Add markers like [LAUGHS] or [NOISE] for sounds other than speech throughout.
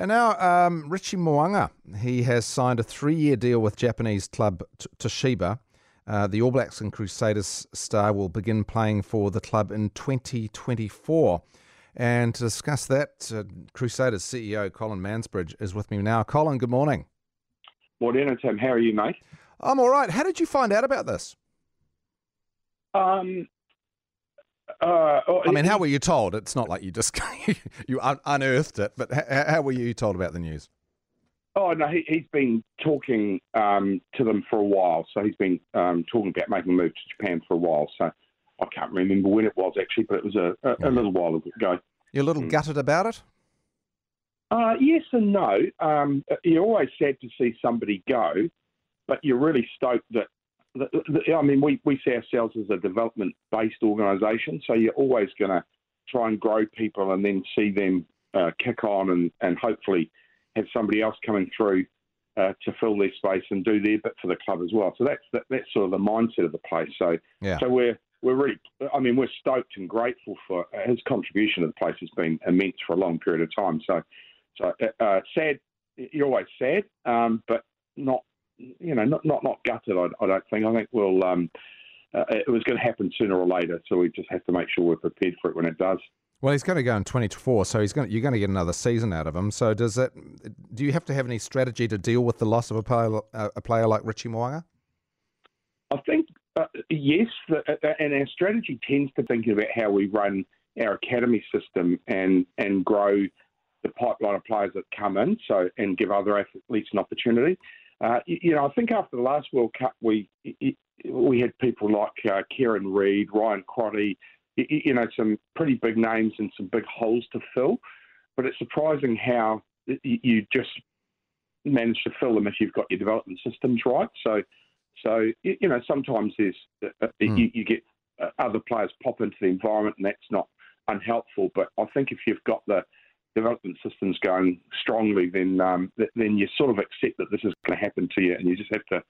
And now, um, Richie Mo'unga, he has signed a three year deal with Japanese club T- Toshiba. Uh, the All Blacks and Crusaders star will begin playing for the club in 2024. And to discuss that, uh, Crusaders CEO Colin Mansbridge is with me now. Colin, good morning. Morning, Tim. How are you, mate? I'm all right. How did you find out about this? Um, uh, oh, I mean, how were you told? It's not like you just [LAUGHS] you un- unearthed it, but how, how were you told about the news? Oh no, he, has been talking um, to them for a while. So he's been um, talking about making a move to Japan for a while. So I can't remember when it was actually, but it was a, a, a little while ago. You're a little mm. gutted about it. Uh, yes and no. Um, you're always sad to see somebody go, but you're really stoked that I mean, we, we see ourselves as a development based organisation, so you're always going to try and grow people and then see them uh, kick on and, and hopefully have somebody else coming through uh, to fill their space and do their bit for the club as well. So that's that, that's sort of the mindset of the place. So yeah. so we're we're really, I mean, we're stoked and grateful for his contribution to the place has been immense for a long period of time. So so uh, sad, you're always sad, um, but not you know, not not not gutted. I, I don't think. I think we'll. Um, uh, it was going to happen sooner or later, so we just have to make sure we're prepared for it when it does. Well, he's going to go in 24, so he's going. To, you're going to get another season out of him. So, does it? Do you have to have any strategy to deal with the loss of a player, a player like Richie Mo'unga? I think uh, yes, the, uh, and our strategy tends to think about how we run our academy system and and grow the pipeline of players that come in, so and give other athletes an opportunity. Uh, you, know, I think after the last World Cup, we we had people like uh, Kieran Read, Ryan Crotty, you know, some pretty big names and some big holes to fill. But it's surprising how you just manage to fill them if you've got your development systems right. So, so you know, sometimes there's uh, mm. you, you, get uh, other players pop into the environment, and that's not unhelpful. But I think if you've got the development systems going strongly, then um, then you sort of accept that this is going to happen to you, and you just have to.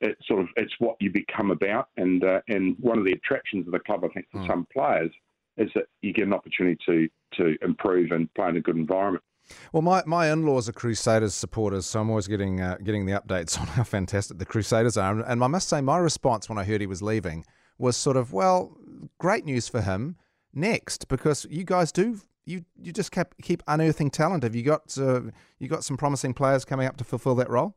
It's sort of it's what you become about, and uh, and one of the attractions of the club, I think, for mm. some players, is that you get an opportunity to to improve and play in a good environment. Well, my, my in laws are Crusaders supporters, so I'm always getting uh, getting the updates [LAUGHS] on how fantastic the Crusaders are. And I must say, my response when I heard he was leaving was sort of, well, great news for him. Next, because you guys do you you just kept keep unearthing talent. Have you got uh, you got some promising players coming up to fulfil that role?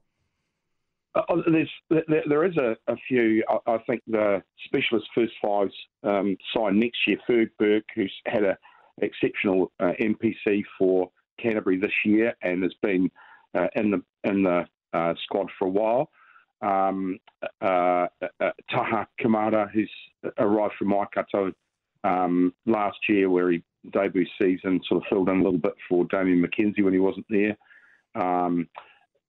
Uh, oh, there's, there, there is a, a few. I, I, think the specialist first fives um, signed next year. Ferg Burke, who's had an exceptional uh, NPC for Canterbury this year and has been uh, in the in the uh, squad for a while. Um, uh, Taha Kemara, who's arrived from Waikato um, last year, where he debut season sort of filled in a little bit for Damian McKenzie when he wasn't there. Um,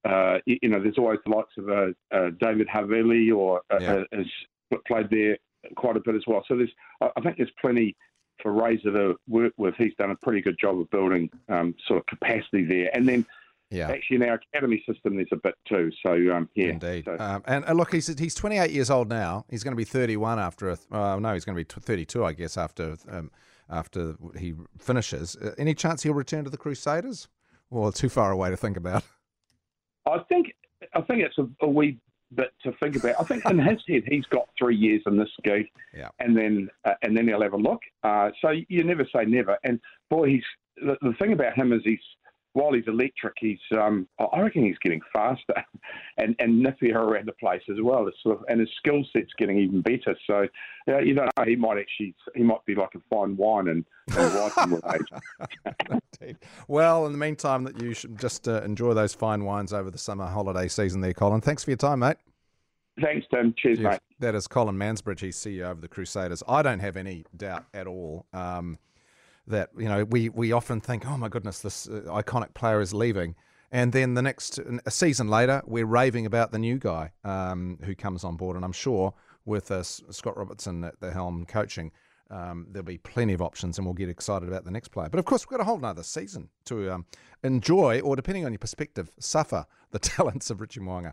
uh, you know, there's always the likes of uh, uh, David Havili or uh, yeah. has played there quite a bit as well. So there's, I think there's plenty for Razor to work with. He's done a pretty good job of building um, sort of capacity there. And then yeah. Actually, in our academy system, there's a bit too. So, um, yeah. Indeed. So. Um, and, and, look, he's he's 28 years old now. He's going to be 31 after a. Uh, no, he's going to be 32, I guess, after um, after he finishes. Uh, any chance he'll return to the Crusaders, or too far away to think about? I think I think it's a, a wee bit to think about. I think in his [LAUGHS] head he's got three years in this gig, yeah. and then uh, and then he'll have a look. Uh, so you never say never. And boy, he's the, the thing about him is he's while he's electric, he's um, I reckon he's getting faster [LAUGHS] and, and nippier around the place as well. Sort of, and his skill set's getting even better. So uh, you don't know, he might actually he might be like a fine wine and, and with age. [LAUGHS] well, in the meantime, that you should just uh, enjoy those fine wines over the summer holiday season, there, Colin. Thanks for your time, mate. Thanks, Tim. Cheers, mate. That is Colin Mansbridge. He's CEO of the Crusaders. I don't have any doubt at all. Um, that you know we we often think, oh my goodness, this uh, iconic player is leaving, and then the next a season later, we're raving about the new guy um, who comes on board, and I'm sure with uh, Scott Robertson at the helm coaching. Um, there'll be plenty of options, and we'll get excited about the next player. But of course, we've got a whole another season to um, enjoy, or depending on your perspective, suffer the [LAUGHS] talents of Richie Mo'unga.